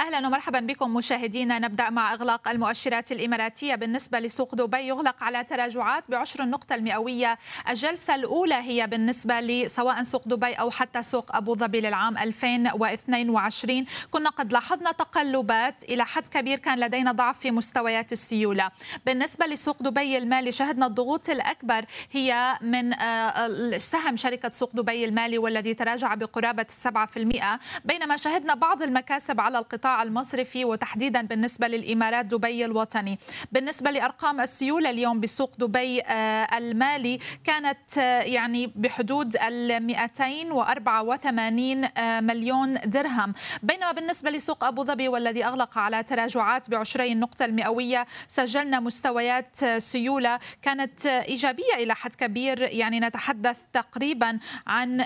أهلا ومرحبا بكم مشاهدينا. نبدأ مع إغلاق المؤشرات الإماراتية بالنسبة لسوق دبي. يغلق على تراجعات بعشر النقطة المئوية. الجلسة الأولى هي بالنسبة لسواء سوق دبي أو حتى سوق أبو ظبي للعام 2022 كنا قد لاحظنا تقلبات إلى حد كبير كان لدينا ضعف في مستويات السيولة. بالنسبة لسوق دبي المالي شهدنا الضغوط الأكبر هي من آه، سهم شركة سوق دبي المالي والذي تراجع بقرابة 7% بينما شهدنا بعض المكاسب على القطاع المصرفي وتحديدا بالنسبة للإمارات دبي الوطني. بالنسبة لأرقام السيولة اليوم بسوق دبي آه، المالي كانت آه، يعني بحدود ال 284 آه، مليون درهم. بينما بالنسبة لسوق أبو ظبي والذي أغلق على تراجعات بعشري النقطة المئوية سجلنا مستويات سيولة كانت إيجابية إلى حد كبير. يعني نتحدث تقريبا عن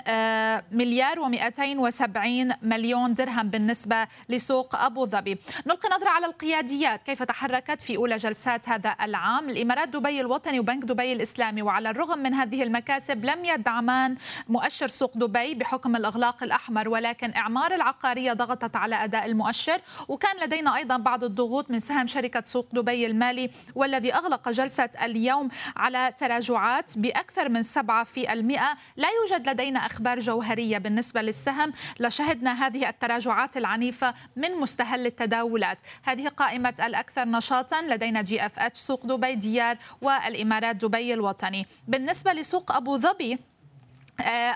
مليار و270 مليون درهم بالنسبة لسوق أبو ظبي. نلقي نظرة على القياديات. كيف تحركت في أولى جلسات هذا العام الإمارات دبي الوطني وبنك دبي الإسلامي؟ وعلى الرغم من هذه المكاسب لم يدعمان مؤشر سوق دبي بحكم الإغلاق الأحمر ولكن إعمار العقارية ضغطت على أداء المؤشر. وكان لدينا أيضا بعض الضغوط من سهم شركة سوق دبي المالي والذي أغلق جلسة اليوم على تراجعات بأكثر من 7 في المئة. لا يوجد لدينا أخبار جوهرية بالنسبة للسهم. لشهدنا هذه التراجعات العنيفة من مستهل التداولات. هذه قائمة الأكثر نشاطا لدينا GFH سوق دبي ديار والإمارات دبي الوطني. بالنسبة لسوق أبو ظبي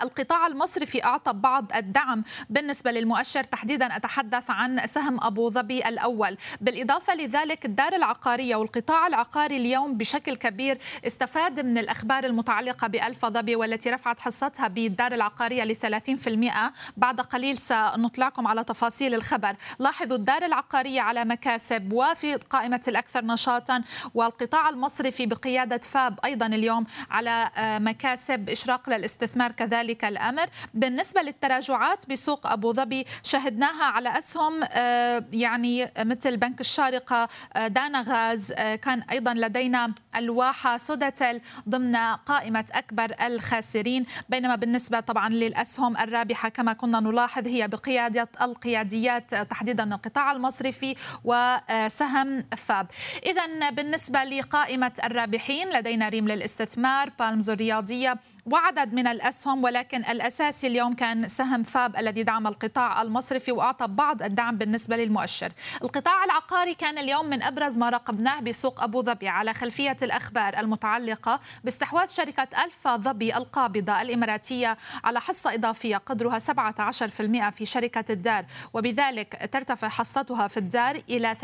القطاع المصرفي أعطى بعض الدعم بالنسبة للمؤشر. تحديدا أتحدث عن سهم أبو ظبي الأول. بالإضافة لذلك الدار العقارية والقطاع العقاري اليوم بشكل كبير استفاد من الأخبار المتعلقة بالفا ظبي والتي رفعت حصتها بالدار العقارية ل 30% بعد قليل سنطلعكم على تفاصيل الخبر. لاحظوا الدار العقارية على مكاسب وفي قائمة الأكثر نشاطا والقطاع المصرفي بقيادة فاب أيضا اليوم على آه، مكاسب إشراق للاستثمار استمر كذلك الأمر. بالنسبة للتراجعات بسوق أبو ظبي شهدناها على أسهم آه، يعني مثل بنك الشارقة آه، دانا غاز آه، كان أيضا لدينا الواحة سوداتل ضمن قائمة أكبر الخاسرين. بينما بالنسبة طبعا للأسهم الرابحة كما كنا نلاحظ هي بقيادة القياديات تحديدا القطاع المصرفي وسهم فاب. اذا بالنسبة لقائمة الرابحين لدينا ريم للاستثمار بالمز الرياضية وعدد من الأسهم ولكن الأساسي اليوم كان سهم فاب الذي دعم القطاع المصرفي وأعطى بعض الدعم بالنسبة للمؤشر. القطاع العقاري كان اليوم من أبرز ما راقبناه بسوق أبو ظبي. على خلفية الأخبار المتعلقة باستحواذ شركة ألفا ظبي القابضة الإماراتية على حصة إضافية قدرها 17% في شركة الدار وبذلك ترتفع حصتها في الدار إلى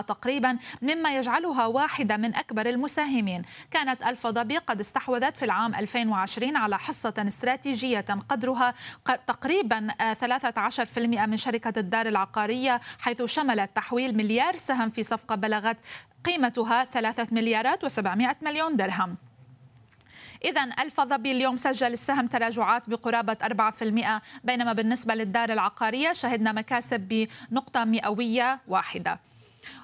30% تقريبا مما يجعلها واحدة من أكبر المساهمين. كانت ألفا ظبي قد استحوذت في العام 2020 2020 على حصة استراتيجية قدرها تقريبا 13% من شركة الدار العقارية حيث شملت تحويل مليار سهم في صفقة بلغت قيمتها 3 مليارات و700 مليون درهم. إذا الفضبي اليوم سجل السهم تراجعات بقرابة 4% بينما بالنسبة للدار العقارية شهدنا مكاسب بنقطة مئوية واحدة.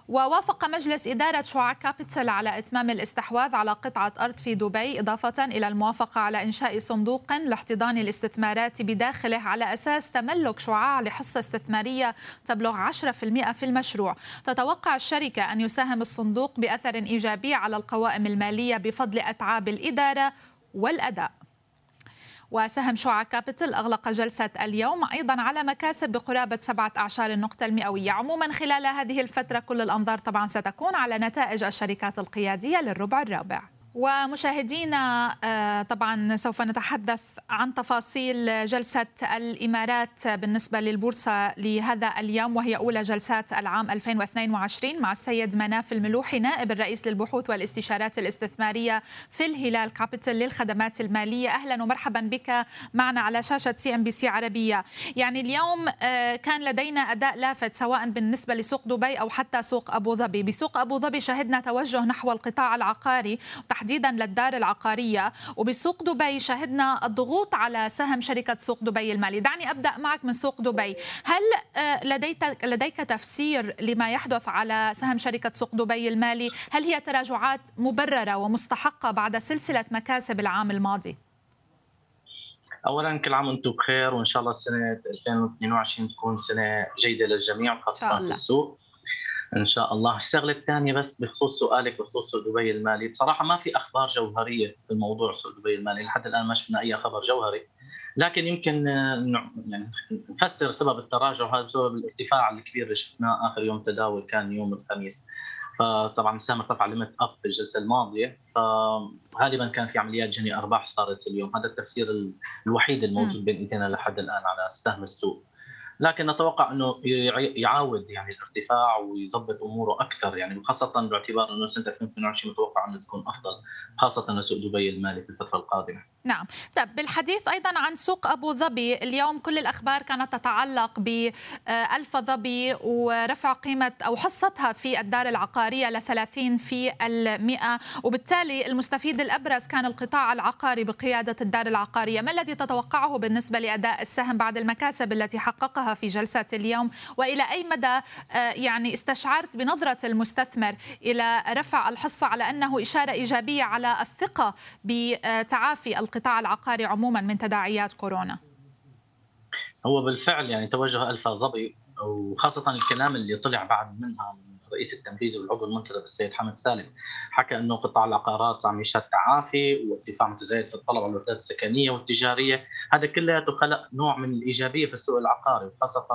ووافق مجلس إدارة شعاع كابيتال على إتمام الاستحواذ على قطعة أرض في دبي إضافة إلى الموافقة على إنشاء صندوق لاحتضان الاستثمارات بداخله على أساس تملك شعاع لحصة استثمارية تبلغ 10% في المشروع. تتوقع الشركة أن يساهم الصندوق بأثر إيجابي على القوائم المالية بفضل أتعاب الإدارة والأداء. وسهم شعاع كابيتال أغلق جلسة اليوم أيضا على مكاسب بقرابة سبعة أعشار النقطة المئوية. عموما خلال هذه الفترة كل الأنظار طبعا ستكون على نتائج الشركات القيادية للربع الرابع. ومشاهدينا آه، طبعا سوف نتحدث عن تفاصيل جلسة الإمارات بالنسبة للبورصة لهذا اليوم وهي أولى جلسات العام 2022 مع السيد مناف الملوحي نائب الرئيس للبحوث والاستشارات الاستثمارية في الهلال كابيتال للخدمات المالية. أهلا ومرحبا بك معنا على شاشة CNBC عربية. يعني اليوم آه، كان لدينا أداء لافت سواء بالنسبة لسوق دبي أو حتى سوق أبو ظبي. بسوق أبو ظبي شهدنا توجه نحو القطاع العقاري تحديدا للدار العقارية. وبسوق دبي شهدنا الضغوط على سهم شركة سوق دبي المالي. دعني أبدأ معك من سوق دبي. هل آه، لديك, لديك تفسير لما يحدث على سهم شركة سوق دبي المالي؟ هل هي تراجعات مبررة ومستحقة بعد سلسلة مكاسب العام الماضي؟ اولا كل عام وأنتم بخير وإن شاء الله سنه 2022 تكون سنة جيدة للجميع خاصة في السوق. إن شاء الله. الشغلة الثانية بس بخصوص سؤالك بخصوص سوق دبي المالي. بصراحة ما في أخبار جوهرية في الموضوع سوق دبي المالي. لحد الآن ما شفنا أي خبر جوهري. لكن يمكن يعني نفسر سبب التراجع. هذا بسبب الارتفاع الكبير اللي شفناه آخر يوم تداول كان يوم الخميس. فطبعا السهم ارتفع ليمت أب في الجلسة الماضية. فغالبا كان في عمليات جني أرباح صارت اليوم. هذا التفسير الوحيد الموجود بين إيدينا لحد الآن على سهم السوق. لكن نتوقع إنه يعاود يعني الارتفاع ويظبط أموره أكثر يعني خاصة باعتبار إنه سنة 2022 متوقع إنه تكون أفضل خاصة لسوق دبي المالي في الفترة القادمة. نعم، طيب بالحديث أيضا عن سوق أبو ظبي، اليوم كل الأخبار كانت تتعلق بالفا ظبي ورفع قيمة أو حصتها في الدار العقارية ل 30 في المئة. وبالتالي المستفيد الأبرز كان القطاع العقاري بقيادة الدار العقارية، ما الذي تتوقعه بالنسبة لأداء السهم بعد المكاسب التي حققها في جلسة اليوم؟ وإلى أي مدى آه، يعني استشعرت بنظرة المستثمر إلى رفع الحصة على أنه إشارة إيجابية على الثقة بتعافي القطاع العقاري عموما من تداعيات كورونا؟ هو بالفعل يعني توجه ألفا ظبي وخاصة الكلام اللي طلع بعد منها الرئيس التنفيذي والعضو المنتدب السيد حمد سالم حكى إنه قطاع العقارات عم يشهد تعافي وارتفاع متزايد في الطلب على الوحدات السكنية والتجارية، هذا كلياته خلق نوع من الإيجابية في السوق العقاري وخاصة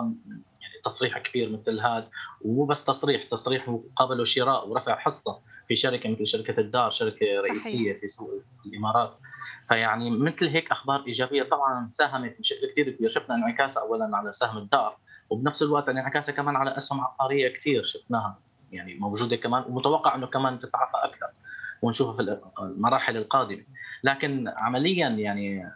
يعني تصريح كبير مثل هذا. ومو بس تصريح تصريح مقابل شراء ورفع حصة في شركة مثل شركة الدار شركة رئيسية صحيح. في سوق الإمارات. فيعني مثل هيك أخبار إيجابية طبعا ساهمت بشكل كثير كبير. شفنا انعكاس اولا على سهم الدار وبنفس الوقت انعكاسها كمان على أسهم عقارية كثير شفناها يعني موجودة كمان ومتوقع إنه كمان تتعافى أكثر ونشوفها في المراحل القادمة. لكن عمليا يعني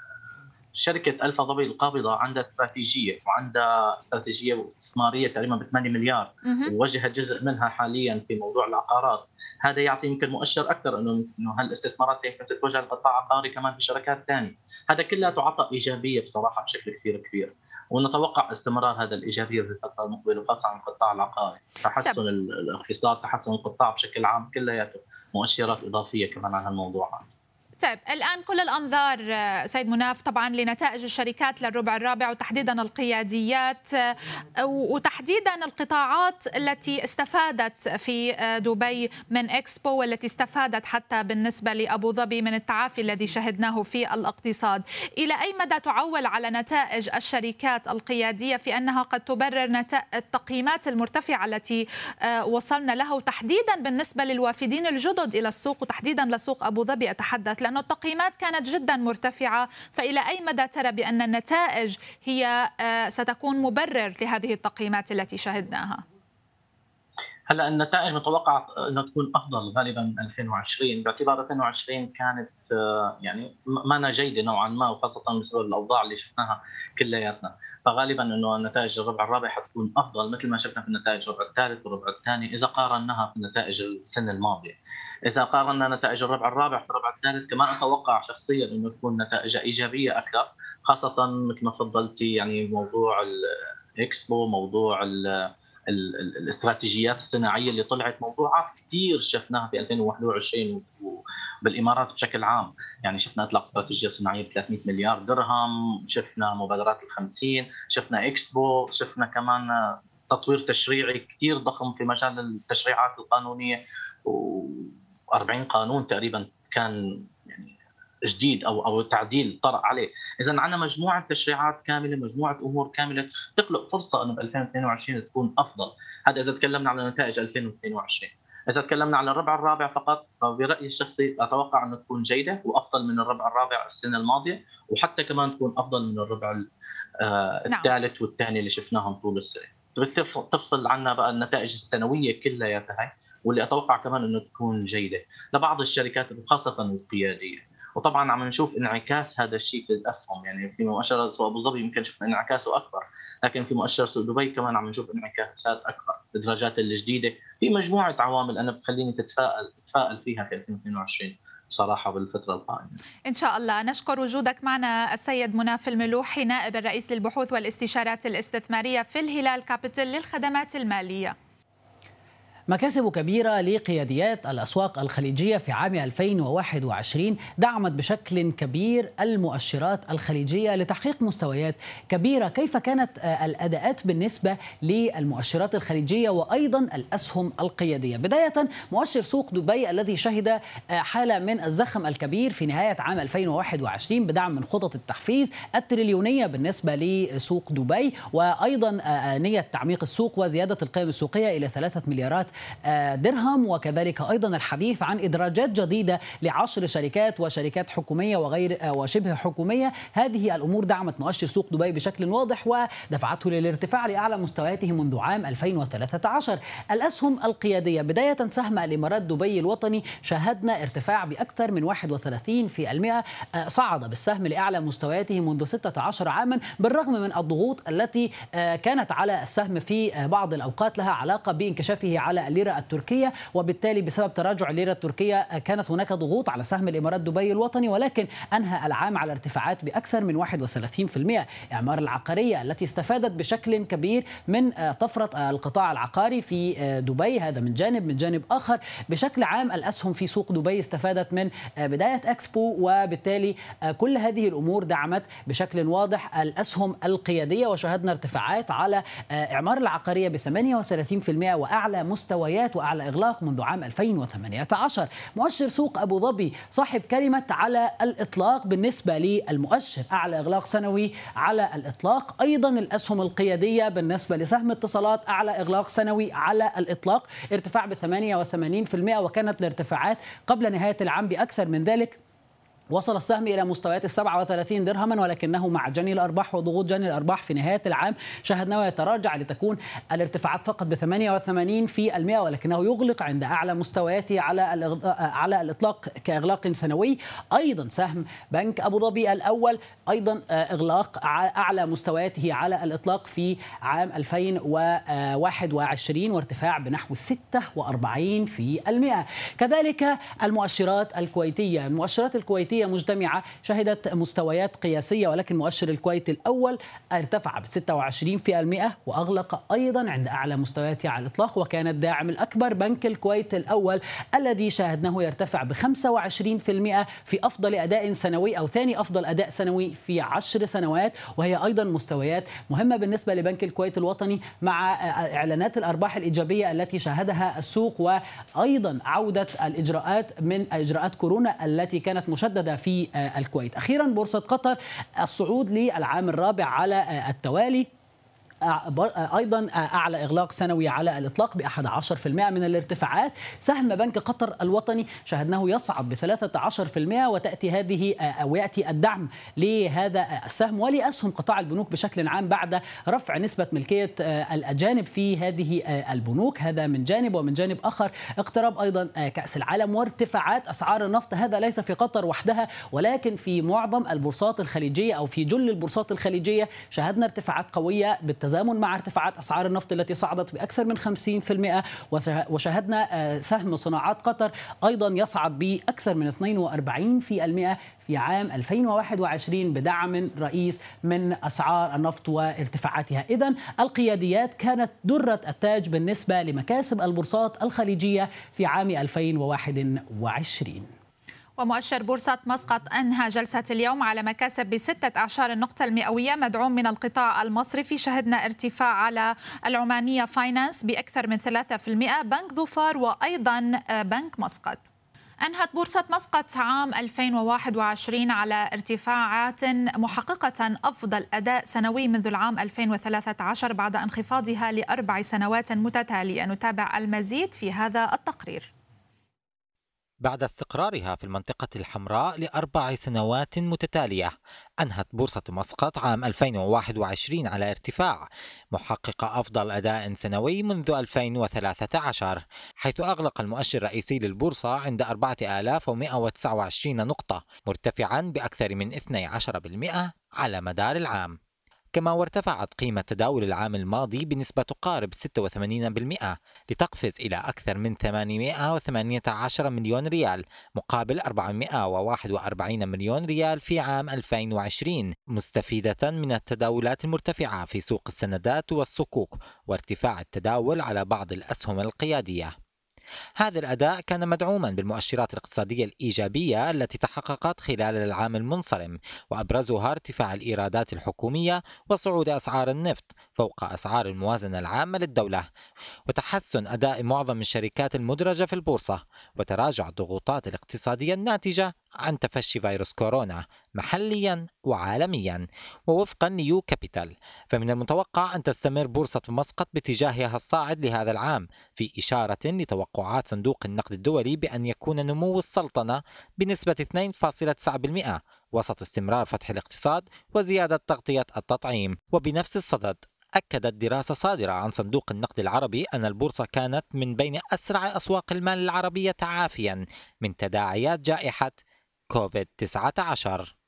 شركة ألفا ظبي القابضة عندها استراتيجية وعندها استراتيجية استثماريه تقريبا ب 8 مليار ووجهت جزء منها حاليا في موضوع العقارات. هذا يعطي يمكن مؤشر أكثر انه إنه هالاستثمارات يمكن تتوجه للقطاع العقاري كمان في شركات ثانية. هذا كلها تعطى إيجابية بصراحة بشكل كثير كبير. ونتوقع استمرار هذا الإيجابية في الفترة المقبلة وخاصه عن القطاع العقاري، تحسن الاقتصاد، تحسن القطاع بشكل عام كلياته مؤشرات إضافية كمان عن هالموضوع طيب الآن كل الأنظار سيد مناف طبعا لنتائج الشركات للربع الرابع وتحديدا القياديات وتحديدا القطاعات التي استفادت في دبي من إكسبو والتي استفادت حتى بالنسبة لأبو ظبي من التعافي الذي شهدناه في الاقتصاد. إلى أي مدى تعول على نتائج الشركات القيادية في أنها قد تبرر التقييمات المرتفعة التي وصلنا لها وتحديدا بالنسبة للوافدين الجدد إلى السوق وتحديدا لسوق أبو ظبي؟ أتحدث لأن التقييمات كانت جدا مرتفعة. فإلى أي مدى ترى بأن النتائج هي آه، ستكون مبرر لهذه التقييمات التي شهدناها؟ هلا النتائج متوقع إنها تكون أفضل غالبا 2020 باعتبار 2020 كانت آه، يعني ما جيدة نوعا ما وخاصة بسبب الأوضاع اللي شفناها كلياتنا. فغالبا إنه النتائج الربع الرابع حتكون أفضل مثل ما شفنا في النتائج الربع الثالث والربع الثاني إذا قارناها في نتائج السنة الماضية. إذا قارنا نتائج الربع الرابع في الربع الثالث كمان أتوقع شخصيا إنه تكون نتائجها إيجابية أكثر خاصة مثل ما تفضلتي يعني موضوع الاكسبو موضوع ال الاستراتيجيات الصناعية اللي طلعت موضوعات كثير شفناها في 2021 بالامارات بشكل عام. يعني شفنا إطلاق استراتيجية صناعية ب 300 مليار درهم شفنا مبادرات ال 50 شفنا إكسبو شفنا كمان تطوير تشريعي كثير ضخم في مجال التشريعات القانونية. و40 قانون تقريبا كان يعني جديد أو أو تعديل طرأ عليه، اذا عندنا مجموعة تشريعات كاملة، مجموعة أمور كاملة تخلق فرصة إنه ب 2022 تكون أفضل، هذا إذا تكلمنا على نتائج 2022 إذا تكلمنا على الربع الرابع فقط فبرايي الشخصي أتوقع أنه تكون جيدة وأفضل من الربع الرابع السنة الماضية وحتى كمان تكون أفضل من الربع آه، نعم. الثالث والثاني اللي شفناهم طول السنة. تفصل عنا بقى النتائج السنوية كلها واللي أتوقع كمان إنه تكون جيدة لبعض الشركات خاصه القياديه وطبعا عم نشوف انعكاس هذا الشيء في الأسهم. يعني في مؤشر سوق أبو ظبي يمكن شفنا انعكاسه أكبر لكن في مؤشر سوق دبي كمان عم نشوف انعكاسات أكبر الدرجات الجديده في مجموعة عوامل أنا بخليني تتفائل تتفائل فيها في 2022 صراحة بالفترة القادمة. إن شاء الله. نشكر وجودك معنا السيد مناف الملوحي نائب الرئيس للبحوث والاستشارات الاستثمارية في الهلال كابيتال للخدمات المالية. مكاسب كبيرة لقياديات الأسواق الخليجية في عام 2021 دعمت بشكل كبير المؤشرات الخليجية لتحقيق مستويات كبيرة. كيف كانت الأداءات بالنسبة للمؤشرات الخليجية وأيضا الأسهم القيادية؟ بداية مؤشر سوق دبي الذي شهد حالة من الزخم الكبير في نهاية عام 2021 بدعم من خطط التحفيز التريليونية بالنسبة لسوق دبي وأيضا نية تعميق السوق وزيادة القيم السوقية إلى ثلاثة مليارات درهم وكذلك أيضا الحديث عن إدراجات جديدة لعشر شركات وشركات حكومية وغير وشبه حكومية. هذه الأمور دعمت مؤشر سوق دبي بشكل واضح ودفعته للارتفاع لأعلى مستوياته منذ عام 2013 الأسهم القيادية. بداية سهم الامارات دبي الوطني شاهدنا ارتفاع بأكثر من 31 في المئة. صعد بالسهم لأعلى مستوياته منذ 16 عاما بالرغم من الضغوط التي كانت على السهم في بعض الأوقات لها علاقة بانكشافه على الليرة التركية وبالتالي بسبب تراجع الليرة التركية كانت هناك ضغوط على سهم الإمارات دبي الوطني ولكن أنهى العام على ارتفاعات بأكثر من 31% إعمار العقارية التي استفادت بشكل كبير من طفرة القطاع العقاري في دبي هذا من جانب من جانب آخر. بشكل عام الأسهم في سوق دبي استفادت من بداية إكسبو وبالتالي كل هذه الأمور دعمت بشكل واضح الأسهم القيادية وشاهدنا ارتفاعات على إعمار العقارية ب 38% وأعلى مستويات وأعلى إغلاق منذ عام 2018 مؤشر سوق أبو ظبي صاحب كلمة على الإطلاق بالنسبة للمؤشر. أعلى إغلاق سنوي على الإطلاق. أيضا الأسهم القيادية بالنسبة لسهم اتصالات أعلى إغلاق سنوي على الإطلاق. ارتفاع ب 88% وكانت الارتفاعات قبل نهاية العام بأكثر من ذلك. وصل السهم إلى مستويات ال 37 درهما ولكنه مع جني الأرباح وضغوط جني الأرباح في نهاية العام شاهدناه يتراجع لتكون الارتفاعات فقط ب 88 في المئة ولكنه يغلق عند أعلى مستوياته على على الإطلاق كإغلاق سنوي. أيضا سهم بنك أبو ظبي الأول أيضا إغلاق أعلى مستوياته على الإطلاق في عام 2021 وارتفاع بنحو 46 في المئة. كذلك المؤشرات الكويتية المؤشرات الكويتية الكويتية مجتمعة شهدت مستويات قياسية ولكن مؤشر الكويت الأول ارتفع ب 26% وأغلق أيضا عند أعلى مستوياته على الإطلاق وكان الداعم الأكبر بنك الكويت الأول الذي شاهدناه يرتفع ب 25% في أفضل أداء سنوي أو ثاني أفضل أداء سنوي في عشر سنوات وهي أيضا مستويات مهمة بالنسبة لبنك الكويت الوطني مع إعلانات الأرباح الإيجابية التي شاهدها السوق وأيضا عودة الإجراءات من إجراءات كورونا التي كانت مشددة في الكويت. أخيرا بورصة قطر الصعود للعام الرابع على التوالي. أيضا أعلى إغلاق سنوي على الإطلاق ب 11% من الارتفاعات. سهم بنك قطر الوطني شاهدناه يصعد ب 13% وتأتي هذه أو ياتي الدعم لهذا السهم ولأسهم قطاع البنوك بشكل عام بعد رفع نسبة ملكية الأجانب في هذه البنوك. هذا من جانب ومن جانب آخر اقتراب أيضا كأس العالم وارتفاعات أسعار النفط. هذا ليس في قطر وحدها ولكن في معظم البورصات الخليجية أو في جل البورصات الخليجية شاهدنا ارتفاعات قوية بالتزامن مع ارتفاعات أسعار النفط التي صعدت بأكثر من 50% وشاهدنا سهم صناعات قطر أيضا يصعد بأكثر من 42% في عام 2021 بدعم رئيس من أسعار النفط وارتفاعاتها، اذا القياديات كانت دره التاج بالنسبة لمكاسب البورصات الخليجية في عام 2021. ومؤشر بورصة مسقط أنهى جلسة اليوم على مكاسب بستة أعشار النقطة المئوية مدعوم من القطاع المصرفي شهدنا ارتفاع على العمانية فاينانس بأكثر من 3% بنك ظفار وأيضا بنك مسقط. أنهت بورصة مسقط عام 2021 على ارتفاعات محققة أفضل أداء سنوي منذ العام 2013 بعد انخفاضها لأربع سنوات متتالية. نتابع المزيد في هذا التقرير. بعد استقرارها في المنطقة الحمراء لأربع سنوات متتالية أنهت بورصة مسقط عام 2021 على ارتفاع محقق أفضل أداء سنوي منذ 2013 حيث أغلق المؤشر الرئيسي للبورصة عند 4129 نقطة مرتفعا بأكثر من 12% على مدار العام. كما وارتفعت قيمة تداول العام الماضي بنسبة تقارب 86% لتقفز إلى أكثر من 818 مليون ريال مقابل 441 مليون ريال في عام 2020 مستفيدة من التداولات المرتفعة في سوق السندات والصكوك وارتفاع التداول على بعض الأسهم القيادية. هذا الأداء كان مدعوما بالمؤشرات الاقتصادية الإيجابية التي تحققت خلال العام المنصرم وأبرزها ارتفاع الإيرادات الحكومية وصعود أسعار النفط فوق أسعار الموازنة العامة للدولة وتحسن أداء معظم الشركات المدرجة في البورصة وتراجع الضغوطات الاقتصادية الناتجة عن تفشي فيروس كورونا محليا وعالميا ووفقا نيو كابيتال. فمن المتوقع أن تستمر بورصة مسقط باتجاهها الصاعد لهذا العام في إشارة لتوقعات صندوق النقد الدولي بأن يكون نمو السلطنة بنسبة 2.9% وسط استمرار فتح الاقتصاد وزيادة تغطية التطعيم. وبنفس الصدد أكدت دراسة صادرة عن صندوق النقد العربي أن البورصة كانت من بين أسرع أسواق المال العربية تعافيا من تداعيات جائحة كوفيد 19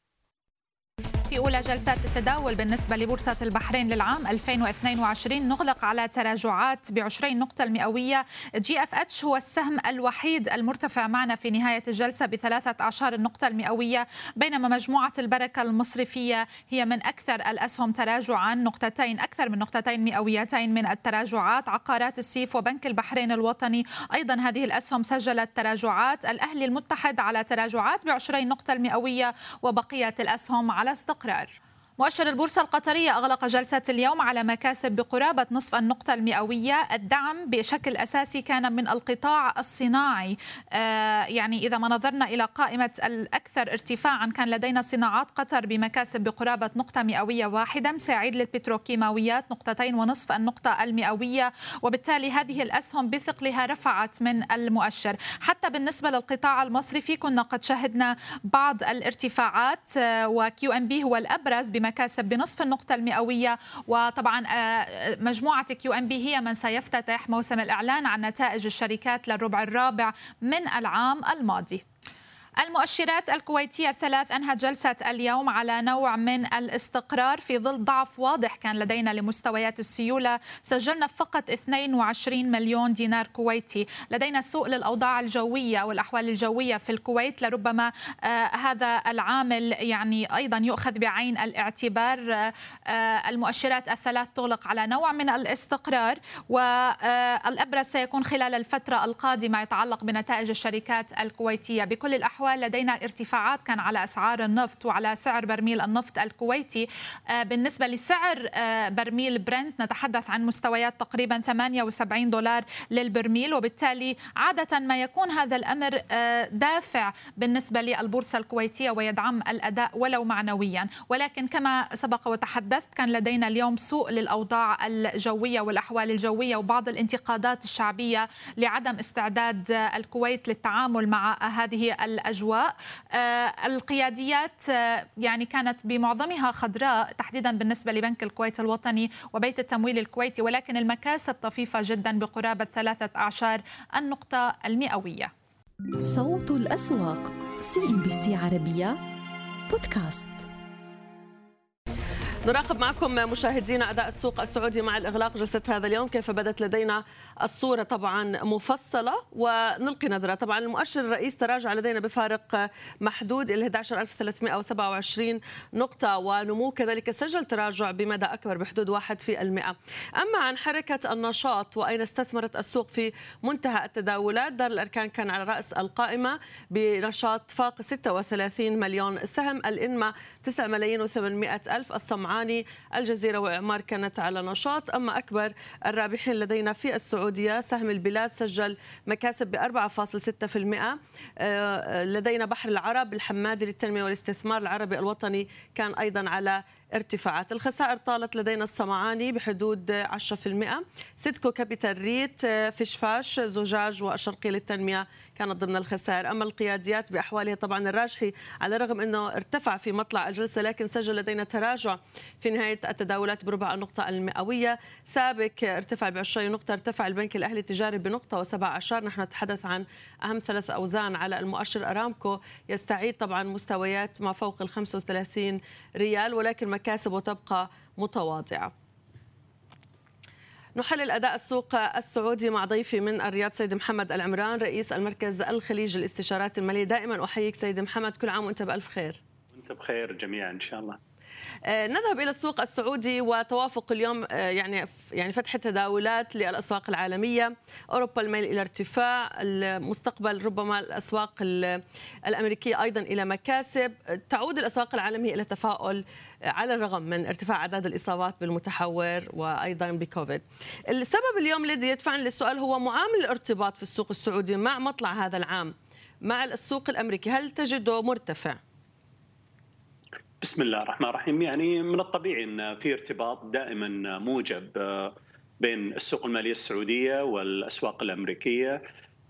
في أولى جلسات التداول بالنسبة لبورصة البحرين للعام 2022 نغلق على تراجعات ب 20 نقطة المئوية. GFH هو السهم الوحيد المرتفع معنا في نهاية الجلسة بثلاثة أعشار النقطة المئوية بينما مجموعة البركة المصرفية هي من أكثر الأسهم تراجعا نقطتين أكثر من نقطتين مئويتين من التراجعات. عقارات السيف وبنك البحرين الوطني أيضا هذه الأسهم سجلت تراجعات. الأهلي المتحد على تراجعات بعشري النقطة المئوية وبقية الأسهم على استقرار الاستقرار مؤشر البورصة القطرية أغلق جلسة اليوم على مكاسب بقرابة نصف النقطة المئوية. الدعم بشكل أساسي كان من القطاع الصناعي. آه يعني إذا ما نظرنا إلى قائمة الأكثر ارتفاعا كان لدينا صناعات قطر بمكاسب بقرابة نقطة مئوية واحدة. مسيعيد للبتروكيماويات نقطتين ونصف النقطة المئوية. وبالتالي هذه الأسهم بثقلها رفعت من المؤشر. حتى بالنسبة للقطاع المصرفي كنا قد شهدنا بعض الارتفاعات. و QNB هو الأبرز بمكاسب مكاسب بنصف النقطة المئوية. وطبعا آه، مجموعة QNB هي من سيفتتح موسم الإعلان عن نتائج الشركات للربع الرابع من العام الماضي. المؤشرات الكويتية الثلاث أنهت جلسة اليوم على نوع من الاستقرار في ظل ضعف واضح كان لدينا لمستويات السيولة سجلنا فقط 22 مليون دينار كويتي. لدينا سوء للأوضاع الجوية والأحوال الجوية في الكويت لربما آه هذا العامل يعني أيضا يؤخذ بعين الاعتبار. آه, آه، المؤشرات الثلاث تغلق على نوع من الاستقرار والأبرز سيكون خلال الفترة القادمة يتعلق بنتائج الشركات الكويتية. بكل الأحوال الأحوال لدينا ارتفاعات كان على أسعار النفط وعلى سعر برميل النفط الكويتي. آه، بالنسبة لسعر آه، برميل برنت نتحدث عن مستويات تقريبا 78 دولار للبرميل وبالتالي عادة ما يكون هذا الأمر آه، دافع بالنسبة للبورصة الكويتية ويدعم الأداء ولو معنويا. ولكن كما سبق وتحدثت كان لدينا اليوم سوء للأوضاع الجوية والأحوال الجوية وبعض الانتقادات الشعبية لعدم استعداد الكويت للتعامل مع هذه الأجواء الأجواء. آه، القياديات آه، يعني كانت بمعظمها خضراء تحديدا بالنسبة لبنك الكويت الوطني وبيت التمويل الكويتي ولكن المكاسب طفيفة جدا بقرابة ثلاثة أعشار النقطة المئوية. صوت الأسواق CNBC عربية بودكاست. نراقب معكم مشاهدينا أداء السوق السعودي مع الإغلاق جلسة هذا اليوم. كيف بدت لدينا الصورة طبعا مفصلة ونلقي نظرة. طبعا المؤشر الرئيس تراجع لدينا بفارق محدود إلى 11327 نقطة ونمو كذلك سجل تراجع بمدى أكبر بحدود 1% أما عن حركة النشاط وأين استثمرت السوق في منتهى التداولات دار الأركان كان على رأس القائمة بنشاط فاق 36 مليون سهم الإنما 9 ملايين و800 ألف الصمعان معاني الجزيرة وإعمار كانت على نشاط. أما أكبر الرابحين لدينا في السعودية سهم البلاد سجل مكاسب ب 4.6% آه، لدينا بحر العرب الحمادي للتنمية والاستثمار العربي الوطني كان أيضا على ارتفاعات. الخسائر طالت لدينا الصمعاني بحدود 10% سيدكو كابيتال REIT فشفاش زجاج والشرقية للتنمية كانت ضمن الخسائر. أما القياديات بأحوالها طبعا الراجحي على الرغم أنه ارتفع في مطلع الجلسة لكن سجل لدينا تراجع في نهاية التداولات بربع النقطة المئوية. سابك ارتفع ب 20 نقطة ارتفع البنك الأهلي التجاري بنقطة وسبع عشر. نحن نتحدث عن أهم ثلاث أوزان على المؤشر. أرامكو يستعيد طبعا مستويات ما فوق ال 35 ريال ولكن ما المكاسب وتبقى متواضعة. نحلل أداء السوق السعودي مع ضيفي من الرياض سيد محمد العمران رئيس المركز الخليجي للاستشارات المالية. دائما أحييك سيد محمد كل عام وأنت بألف خير. وأنت بخير جميعا إن شاء الله. نذهب إلى السوق السعودي وتوافق اليوم آه، يعني يعني فتح تداولات للأسواق العالمية، أوروبا الميل إلى ارتفاع، المستقبل ربما الأسواق الأمريكية أيضا إلى مكاسب، تعود الأسواق العالمية إلى تفاؤل آه، على الرغم من ارتفاع أعداد الإصابات بالمتحور وأيضا بكوفيد. السبب اليوم الذي يدفعني للسؤال هو معامل الارتباط في السوق السعودي مع مطلع هذا العام مع السوق الأمريكي، هل تجده مرتفع؟ بسم الله الرحمن الرحيم. يعني من الطبيعي إن في ارتباط دائما موجب آه، بين السوق المالية السعودية والأسواق الأمريكية.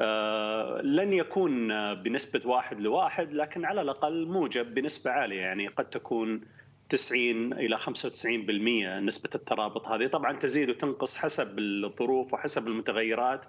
آه، لن يكون بنسبة واحد لواحد لكن على الأقل موجب بنسبة عالية. يعني قد تكون 90 إلى 95% نسبة الترابط هذه. طبعا تزيد وتنقص حسب الظروف وحسب المتغيرات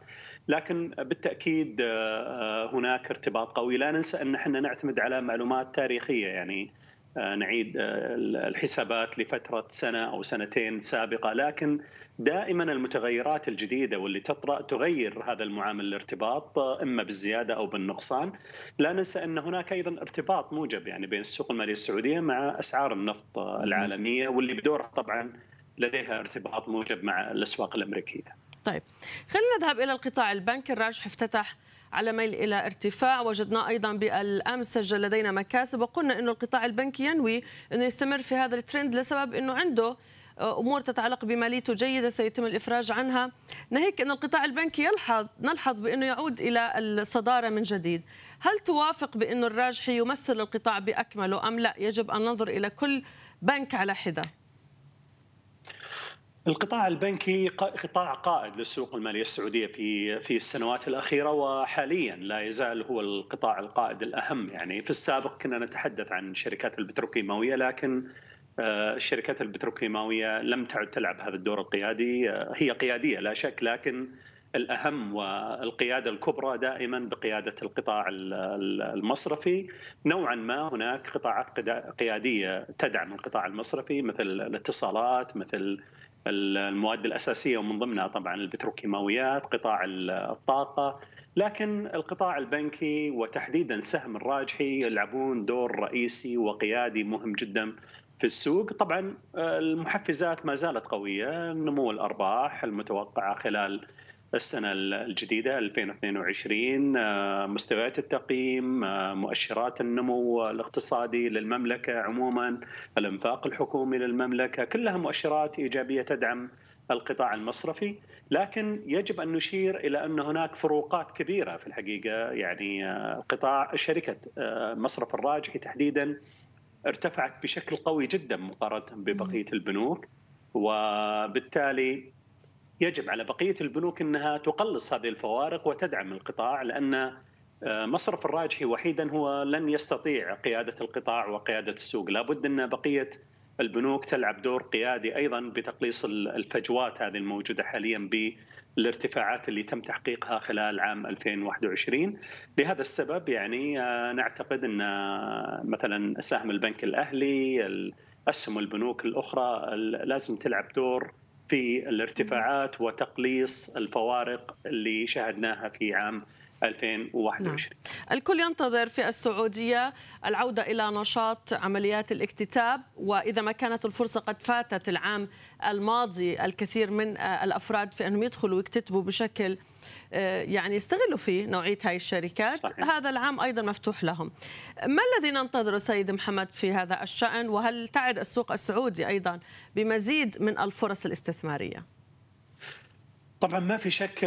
لكن بالتأكيد آه، هناك ارتباط قوي. لا ننسى أن إحنا نعتمد على معلومات تاريخية. يعني نعيد آه، الحسابات لفترة سنة أو سنتين سابقة. لكن دائما المتغيرات الجديدة واللي تطرأ تغير هذا المعامل الارتباط آه، إما بالزيادة أو بالنقصان. لا ننسى أن هناك أيضا ارتباط موجب يعني بين السوق المالية السعودية مع أسعار النفط العالمية واللي بدورها طبعا لديها ارتباط موجب مع الأسواق الأمريكية. طيب خلينا نذهب إلى القطاع. البنكي الراجح افتتح على ميل إلى ارتفاع. وجدنا أيضا بالأمس سجل لدينا مكاسب وقلنا أنه القطاع البنكي ينوي أنه يستمر في هذا الترند لسبب أنه عنده آه، أمور تتعلق بماليته جيدة سيتم الإفراج عنها. ناهيك إن القطاع البنكي يلحظ نلحظ بإنه يعود إلى الصدارة من جديد. هل توافق بإنه الراجحي يمثل القطاع بأكمله أم لا؟ يجب أن ننظر إلى كل بنك على حدة. القطاع البنكي قطاع قائد للسوق المالية السعودية في في السنوات الأخيرة وحاليا لا يزال هو القطاع القائد الأهم. يعني في السابق كنا نتحدث عن شركات البتروكيماوية لكن آه، الشركات البتروكيماوية لم تعد تلعب هذا الدور القيادي. آه، هي قيادية لا شك لكن الأهم والقيادة الكبرى دائما بقيادة القطاع المصرفي. نوعا ما هناك قطاعات قيادية تدعم القطاع المصرفي مثل الاتصالات مثل المواد الأساسية ومن ضمنها طبعا البتروكيماويات، قطاع الطاقة، لكن القطاع البنكي وتحديدا سهم الراجحي يلعبون دور رئيسي وقيادي مهم جدا في السوق، طبعا المحفزات ما زالت قوية، نمو الأرباح المتوقعة خلال السنة الجديدة 2022 آه، مستويات التقييم آه، مؤشرات النمو الاقتصادي للمملكة عموما الإنفاق الحكومي للمملكة كلها مؤشرات إيجابية تدعم القطاع المصرفي. لكن يجب أن نشير إلى أن هناك فروقات كبيرة في الحقيقة. يعني آه، قطاع شركة مصرف الراجحي تحديدا ارتفعت بشكل قوي جدا مقارنة ببقية البنوك. وبالتالي يجب على بقية البنوك إنها تقلص هذه الفوارق وتدعم القطاع لأن آه، مصرف الراجحي وحيدا هو لن يستطيع قيادة القطاع وقيادة السوق، لابد إن بقية البنوك تلعب دور قيادي أيضا بتقليص الفجوات هذه الموجودة حاليا بالارتفاعات اللي تم تحقيقها خلال عام 2021 لهذا السبب يعني آه، نعتقد إن آه، مثلا سهم البنك الأهلي أسهم البنوك الأخرى لازم تلعب دور في الارتفاعات وتقليص الفوارق اللي شاهدناها في عام 2021 نعم. الكل ينتظر في السعودية العودة إلى نشاط عمليات الاكتتاب وإذا ما كانت الفرصة قد فاتت العام الماضي الكثير من الأفراد في أنهم يدخلوا ويكتتبوا بشكل آه، يعني يستغلوا فيه نوعية هاي الشركات صحيح. هذا العام أيضا مفتوح لهم ما الذي ننتظره سيد محمد في هذا الشأن وهل تعد السوق السعودي أيضا بمزيد من الفرص الاستثمارية؟ طبعا ما في شك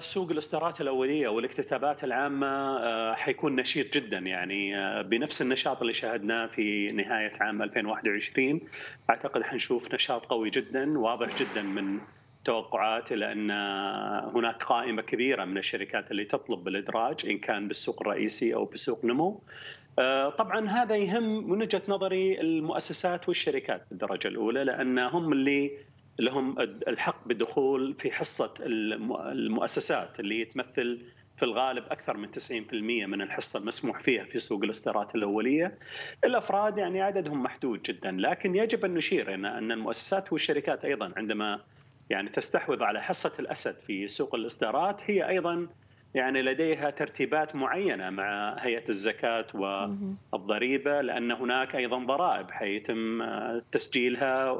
سوق الاصدارات الأولية والاكتتابات العامة آه، حيكون نشيط جدا يعني آه، بنفس النشاط اللي شاهدناه في نهاية عام 2021 أعتقد حنشوف نشاط قوي جدا واضح جدا من توقعات إلى أن هناك قائمة كبيرة من الشركات اللي تطلب بالإدراج إن كان بالسوق الرئيسي أو بسوق نمو. آه، طبعا هذا يهم من وجهة نظري المؤسسات والشركات بالدرجة الأولى لأن هم اللي لهم الحق بالدخول في حصة المؤسسات اللي تمثل في الغالب أكثر من 90% من الحصة المسموح فيها في سوق الاصدارات الأولية الأفراد يعني عددهم محدود جدا لكن يجب أن نشير أن المؤسسات والشركات أيضا عندما يعني تستحوذ على حصة الأسد في سوق الإصدارات هي أيضا يعني لديها ترتيبات معينة مع هيئة الزكاة والضريبه لأن هناك أيضا ضرائب حيتم تسجيلها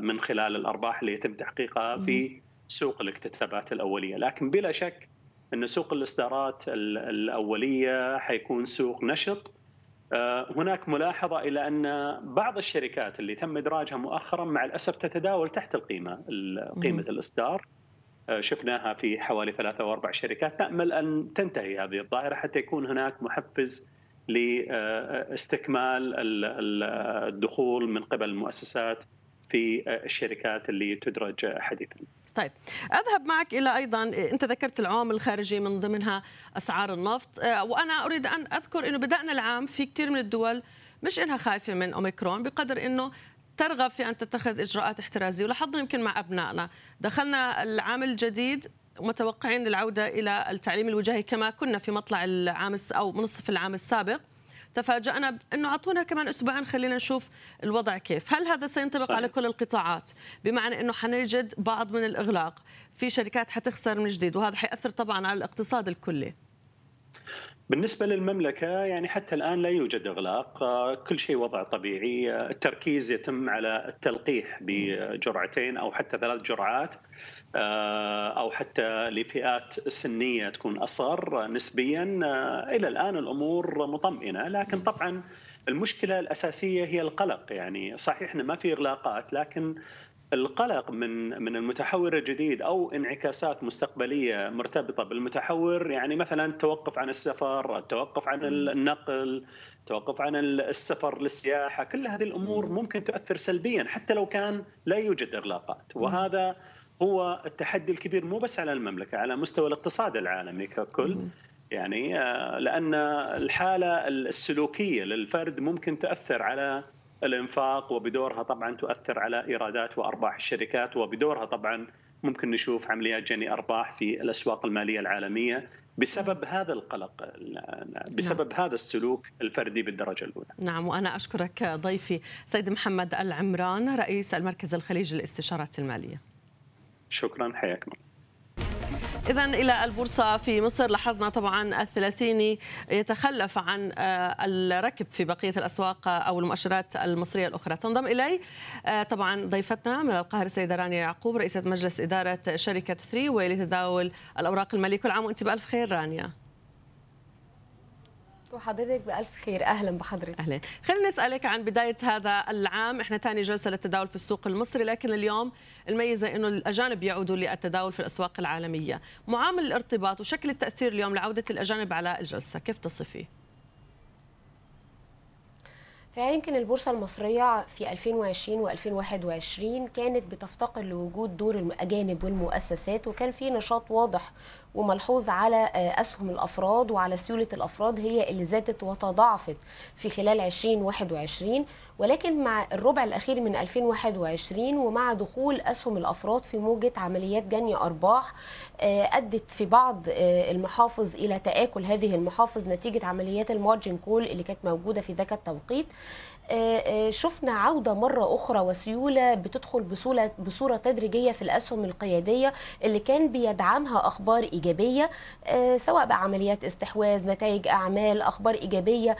من خلال الأرباح اللي يتم تحقيقها في سوق الاكتتابات الأولية، لكن بلا شك أن سوق الإصدارات الأولية حيكون سوق نشط هناك ملاحظة إلى أن بعض الشركات اللي تم إدراجها مؤخرا مع الأسف تتداول تحت القيمة قيمة الإصدار. شفناها في حوالي ثلاثة أو أربع شركات. نأمل أن تنتهي هذه الظاهرة حتى يكون هناك محفز لاستكمال الدخول من قبل المؤسسات في الشركات اللي تدرج حديثا. طيب أذهب معك إلى أيضا أنت ذكرت العوامل الخارجية من ضمنها أسعار النفط وأنا أريد أن أذكر إنه بدأنا العام في كثير من الدول مش إنها خايفة من أوميكرون بقدر إنه ترغب في أن تتخذ إجراءات احترازية. ولاحظنا يمكن مع أبنائنا دخلنا العام الجديد متوقعين العودة إلى التعليم الوجاهي كما كنا في مطلع العام أو منصف العام السابق. تفاجأنا انه أعطونا كمان أسبوعين خلينا نشوف الوضع كيف، هل هذا سينطبق صحيح. على كل القطاعات؟ بمعنى أنه حنجد بعض من الإغلاق، في شركات حتخسر من جديد وهذا حيأثر طبعا على الاقتصاد الكلي. بالنسبة للمملكة يعني حتى الآن لا يوجد إغلاق كل شيء وضع طبيعي التركيز يتم على التلقيح بجرعتين أو حتى ثلاث جرعات أو حتى لفئات سنية تكون أصغر نسبيا. إلى الآن الأمور مطمئنة لكن طبعا المشكلة الأساسية هي القلق. يعني صحيح ما في إغلاقات لكن القلق من من المتحور الجديد أو انعكاسات مستقبلية مرتبطة بالمتحور. يعني مثلا التوقف عن السفر، التوقف عن النقل، التوقف عن السفر للسياحة، كل هذه الأمور ممكن تؤثر سلبيا حتى لو كان لا يوجد إغلاقات، وهذا هو التحدي الكبير مو بس على المملكة على مستوى الاقتصاد العالمي ككل يعني لأن الحالة السلوكية للفرد ممكن تاثر على الإنفاق وبدورها طبعا تؤثر على إيرادات وأرباح الشركات وبدورها طبعا ممكن نشوف عمليات جني أرباح في الأسواق المالية العالمية بسبب هذا القلق بسبب نعم. هذا السلوك الفردي بالدرجة الأولى. نعم وأنا أشكرك ضيفي سيد محمد العمران رئيس المركز الخليجي للاستشارات المالية. شكرا حياكم إذا إلى البورصة في مصر. لاحظنا طبعا الثلاثيني يتخلف عن الركب في بقية الأسواق أو المؤشرات المصرية الأخرى. تنضم إلي طبعا ضيفتنا من القاهرة السيدة رانيا يعقوب رئيسة مجلس إدارة شركة ثري ولتداول الأوراق المالية كل عام وأنت بألف خير رانيا. وحضرتك بألف خير. أهلا بحضرتك. أهلا. خلينا نسألك عن بداية هذا العام. إحنا ثاني جلسة للتداول في السوق المصري لكن اليوم الميزة أنه الأجانب يعودوا للتداول في الأسواق العالمية. معامل الارتباط وشكل التأثير اليوم لعودة الأجانب على الجلسة كيف تصفيه؟ فيمكن البورصة المصرية في 2020 و2021 كانت بتفتقر لوجود دور الأجانب والمؤسسات وكان في نشاط واضح وملحوظ على أسهم الأفراد وعلى سيولة الأفراد هي اللي زادت وتضاعفت في خلال 2021 ولكن مع الربع الأخير من 2021 ومع دخول أسهم الأفراد في موجة عمليات جني أرباح أدت في بعض المحافظ إلى تآكل هذه المحافظ نتيجة عمليات المارجن كول اللي كانت موجودة في ذاك التوقيت. شفنا عودة مرة أخرى وسيولة بتدخل بصورة, بصورة تدريجية في الأسهم القيادية اللي كان بيدعمها أخبار إيجابية سواء بعمليات استحواذ نتائج أعمال أخبار إيجابية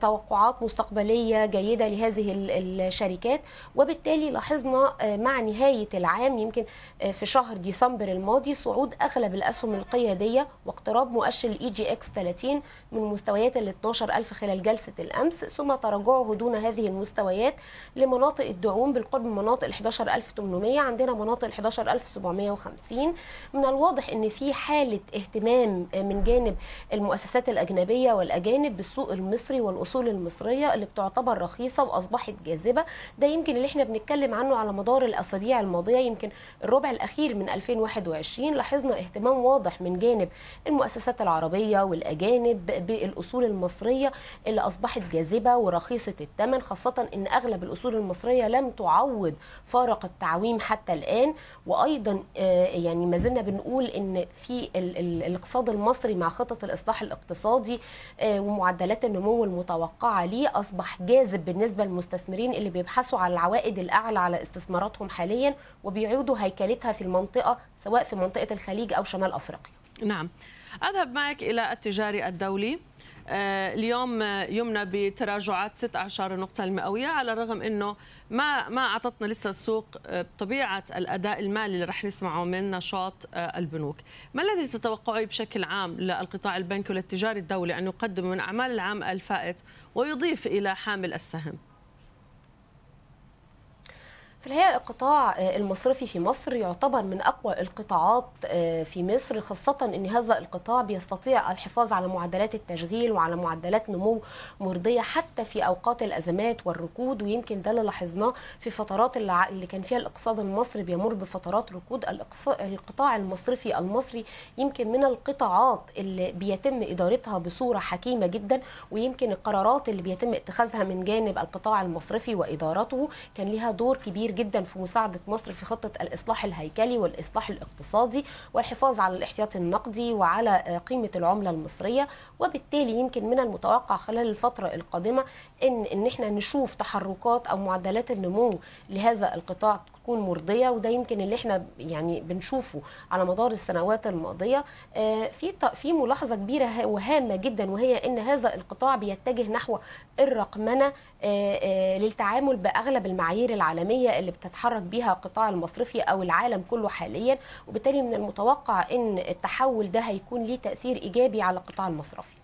توقعات مستقبلية جيدة لهذه الشركات. وبالتالي لاحظنا مع نهاية العام يمكن في شهر ديسمبر الماضي صعود أغلب الأسهم القيادية واقتراب مؤشر ال EGX 30 من مستويات ال 12000 خلال جلسة الأمس ثم تراجعه دون هذه المستويات لمناطق الدعوم بالقرب من مناطق ال 11800 عندنا مناطق ال 11750 من الواضح إن في حالة اهتمام من جانب المؤسسات الأجنبية والأجانب بالسوق المصري والأصول المصرية اللي بتعتبر رخيصة وأصبحت جاذبة. ده يمكن اللي إحنا بنتكلم عنه على مدار الأسابيع الماضية يمكن الربع الأخير من 2021 لاحظنا اهتمام واضح من جانب المؤسسات العربية والأجانب بالأصول المصرية اللي أصبحت جاذبة ورخيصة الثمن خاصة أن أغلب الأصول المصرية لم تعوض فارق التعويم حتى الآن. وأيضا يعني ما زلنا بنقول أن في الاقتصاد المصري مع خطة الإصلاح الاقتصادي ومعدلات النمو المتوقعة ليه أصبح جاذب بالنسبة للمستثمرين اللي بيبحثوا على العوائد الأعلى على استثماراتهم حاليا وبيعيدوا هيكلتها في المنطقة سواء في منطقة الخليج أو شمال أفريقيا. نعم. أذهب معك إلى التجاري الدولي. آه، اليوم يمنى بتراجعات ست أعشار النقطة المئوية على الرغم أنه ما ما أعطتنا لسه السوق آه، طبيعة الأداء المالي اللي رح نسمعه من نشاط آه، البنوك. ما الذي تتوقعه بشكل عام للقطاع البنكي والتجاري الدولي أن يقدم من أعمال العام الفائت ويضيف إلى حامل السهم؟ في الحقيقة القطاع آه، المصرفي في مصر يعتبر من أقوى القطاعات آه، في مصر خاصة إن هذا القطاع بيستطيع الحفاظ على معدلات التشغيل وعلى معدلات نمو مرضية حتى في أوقات الأزمات والركود ويمكن ده اللي لاحظناه في فترات اللي كان فيها الاقتصاد المصري بيمر بفترات ركود. القطاع المصرفي المصري يمكن من القطاعات اللي بيتم إدارتها بصورة حكيمة جدا ويمكن القرارات اللي بيتم اتخاذها من جانب القطاع المصرفي وادارته كان لها دور كبير جدا في مساعدة مصر في خطة الإصلاح الهيكلي والإصلاح الاقتصادي والحفاظ على الاحتياطي النقدي وعلى قيمة العملة المصرية. وبالتالي يمكن من المتوقع خلال الفترة القادمة إن إن إحنا نشوف تحركات أو معدلات النمو لهذا القطاع تكون مرضية وده يمكن اللي إحنا يعني بنشوفه على مدار السنوات الماضية. آه، في في ملاحظة كبيرة وهامة جدا وهي إن هذا القطاع بيتجه نحو الرقمنة آه، آه، للتعامل بأغلب المعايير العالمية اللي بتتحرك بها القطاع المصرفي أو العالم كله حاليا. وبالتالي من المتوقع إن التحول ده هيكون ليه تأثير إيجابي على القطاع المصرفي.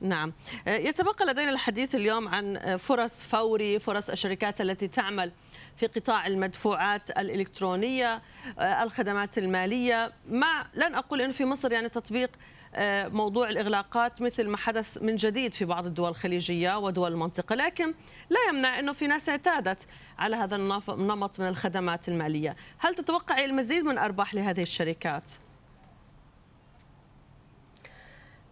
نعم. يتبقى لدينا الحديث اليوم عن فرص فوري فرص الشركات التي تعمل في قطاع المدفوعات الإلكترونية آه، الخدمات المالية. مع لن أقول أنه في مصر يعني تطبيق آه، موضوع الإغلاقات مثل ما حدث من جديد في بعض الدول الخليجية ودول المنطقة. لكن لا يمنع أنه في ناس اعتادت على هذا النمط من الخدمات المالية. هل تتوقع المزيد من أرباح لهذه الشركات؟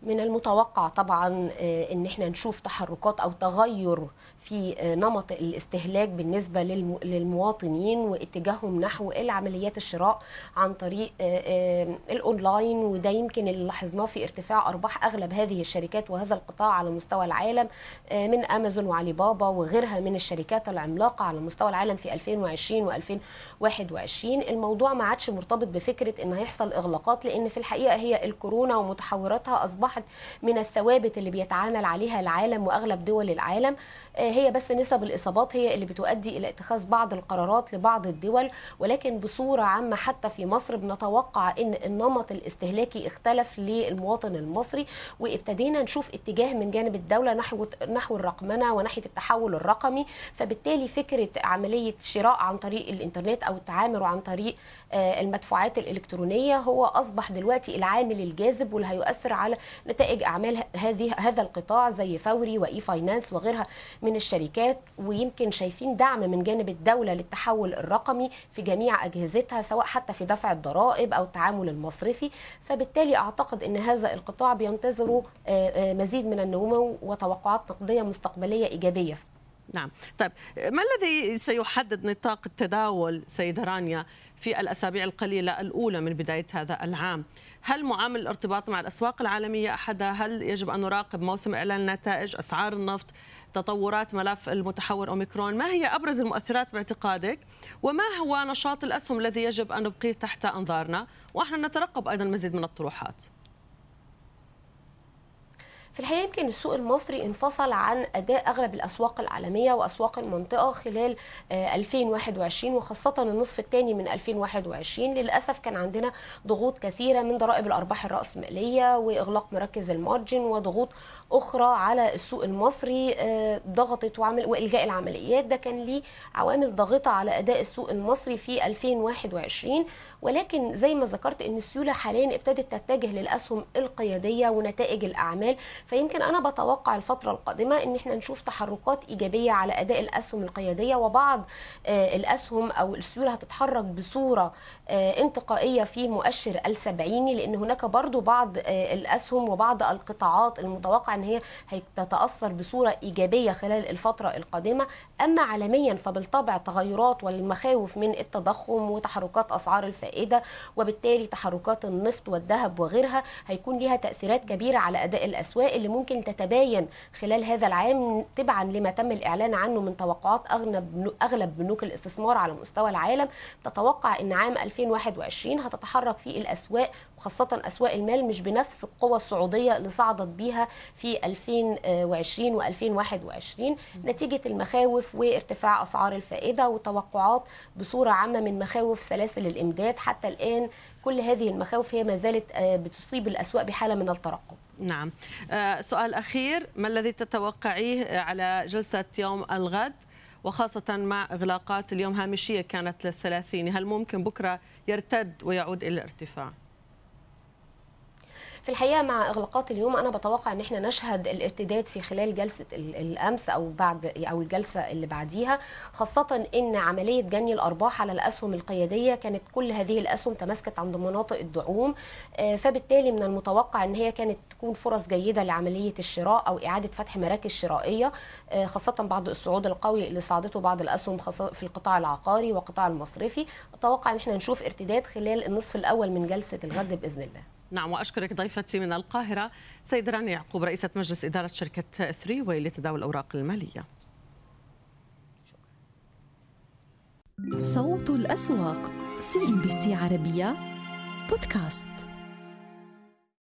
من المتوقع طبعا آه، إن إحنا نشوف تحركات أو تغير في آه، نمط الاستهلاك بالنسبة للمواطنين واتجاههم نحو العمليات الشراء عن طريق آه، الأونلاين. وده يمكن اللي لاحظناه في ارتفاع أرباح أغلب هذه الشركات وهذا القطاع على مستوى العالم من أمازون وعلي بابا وغيرها من الشركات العملاقة على مستوى العالم في 2020 و2021 الموضوع ما عادش مرتبط بفكرة إن هيحصل إغلاقات لأن في الحقيقة هي الكورونا ومتحوراتها أصبحت من الثوابت اللي بيتعامل عليها العالم وأغلب دول العالم. آه، هي بس نسب الإصابات هي اللي بتؤدي إلى اتخاذ بعض القرارات لبعض الدول ولكن بصورة عامة حتى في مصر بنتوقع إن النمط الاستهلاكي اختلف للمواطن المصري وابتدينا نشوف اتجاه من جانب الدولة نحو نحو الرقمنة وناحية التحول الرقمي فبالتالي فكرة عملية شراء عن طريق الإنترنت أو التعامل عن طريق آه، المدفوعات الإلكترونية هو أصبح دلوقتي العامل الجاذب واللي هيؤثر على نتائج أعمال هذه هذا القطاع زي فوري و e-finance وغيرها من الشركات ويمكن شايفين دعم من جانب الدولة للتحول الرقمي في جميع أجهزتها سواء حتى في دفع الضرائب أو التعامل المصرفي. فبالتالي أعتقد إن هذا القطاع بينتظره آه، آه، مزيد من النمو وتوقعات نقدية مستقبلية إيجابية. نعم. طيب ما الذي سيحدد نطاق التداول سيدة رانيا في الأسابيع القليلة الأولى من بداية هذا العام؟ هل معامل الارتباط مع الأسواق العالمية أحدها؟ هل يجب أن نراقب موسم إعلان النتائج أسعار النفط؟ تطورات ملف المتحور أوميكرون. ما هي أبرز المؤثرات باعتقادك؟ وما هو نشاط الأسهم الذي يجب أن نبقيه تحت أنظارنا؟ ونحن نترقب أيضا مزيد من الطروحات. في الحقيقة يمكن السوق المصري انفصل عن أداء أغلب الأسواق العالمية وأسواق المنطقة خلال 2021 آه، وخاصة النصف الثاني من 2021 للأسف كان عندنا ضغوط كثيرة من ضرائب الأرباح الرأسمالية وإغلاق مراكز المارجن وضغوط أخرى على السوق المصري آه، ضغطت وعمل وإلغاء العمليات. ده كان ليه عوامل ضاغطة على أداء السوق المصري في 2021 ولكن زي ما ذكرت إن السيولة حاليا ابتدت تتجه للأسهم القيادية ونتائج الأعمال. فيمكن أنا بتوقع الفترة القادمة إن إحنا نشوف تحركات إيجابية على أداء الأسهم القيادية وبعض الأسهم أو السيولة هتتحرك بصورة انتقائية في مؤشر السبعيني لأن هناك برضو بعض الأسهم وبعض القطاعات المتوقع إن هي هتتأثر بصورة إيجابية خلال الفترة القادمة. أما عالميا فبالطبع تغيرات والمخاوف من التضخم وتحركات أسعار الفائدة وبالتالي تحركات النفط والذهب وغيرها هيكون لها تأثيرات كبيرة على أداء الأسواق. اللي ممكن تتباين خلال هذا العام تبعا لما تم الإعلان عنه من توقعات اغلب أغلب بنوك الاستثمار على مستوى العالم. تتوقع إن عام 2021 هتتحرك فيه الأسواق وخاصة أسواق المال مش بنفس القوة الصعوديه اللي صعدت بيها في 2020 و2021 نتيجة المخاوف وارتفاع أسعار الفائدة وتوقعات بصورة عامة من مخاوف سلاسل الإمداد. حتى الآن كل هذه المخاوف هي ما زالت بتصيب الأسواق بحالة من الترقب. نعم. سؤال أخير ما الذي تتوقعيه على جلسة يوم الغد وخاصة مع إغلاقات اليوم هامشية كانت للثلاثين هل ممكن بكرة يرتد ويعود إلى الارتفاع؟ في الحقيقة مع إغلاقات اليوم أنا بتوقع إن إحنا نشهد الارتداد في خلال جلسة الأمس أو بعد أو الجلسة اللي بعديها خاصة إن عملية جني الأرباح على الأسهم القيادية كانت كل هذه الأسهم تماسكت عند مناطق الدعوم فبالتالي من المتوقع إن هي كانت تكون فرص جيدة لعملية الشراء أو إعادة فتح مراكز شرائية خاصة بعد الصعود القوي اللي صعدته بعض الأسهم في القطاع العقاري والقطاع المصرفي. أتوقع إن إحنا نشوف ارتداد خلال النصف الأول من جلسة الغد بإذن الله. نعم وأشكرك ضيفتي من القاهرة سيد راني يعقوب رئيسة مجلس إدارة شركة ثري واي لتداول الأوراق المالية. صوت الأسواق سي إم بي سي عربية بودكاست